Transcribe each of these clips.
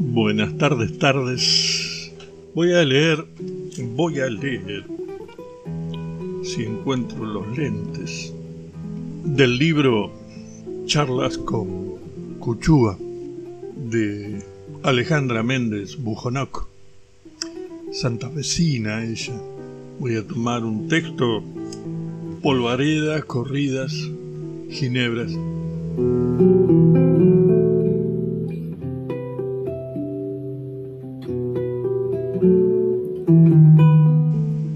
Buenas tardes, tardes. Voy a leer, voy a leer, si encuentro los lentes, del libro Charlas con Cuchúa de Alejandra Méndez Bujonoc. Santa vecina ella. Voy a tomar un texto, polvaredas, corridas, ginebras.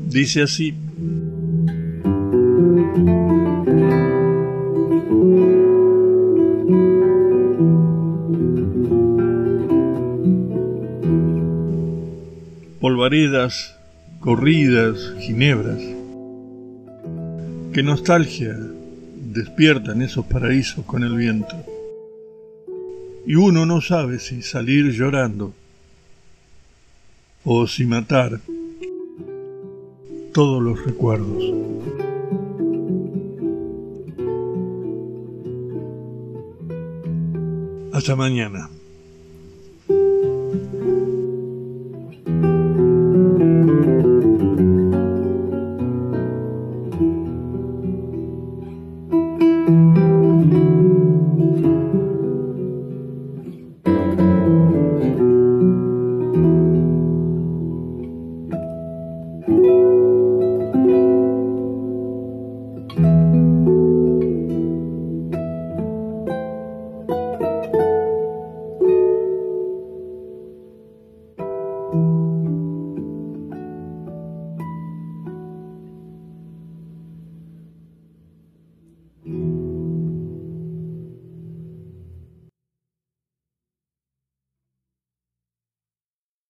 Dice así. Polvaredas, corridas, ginebras. Qué nostalgia despiertan esos paraísos con el viento. Y uno no sabe si salir llorando o si matar todos los recuerdos. Hasta mañana.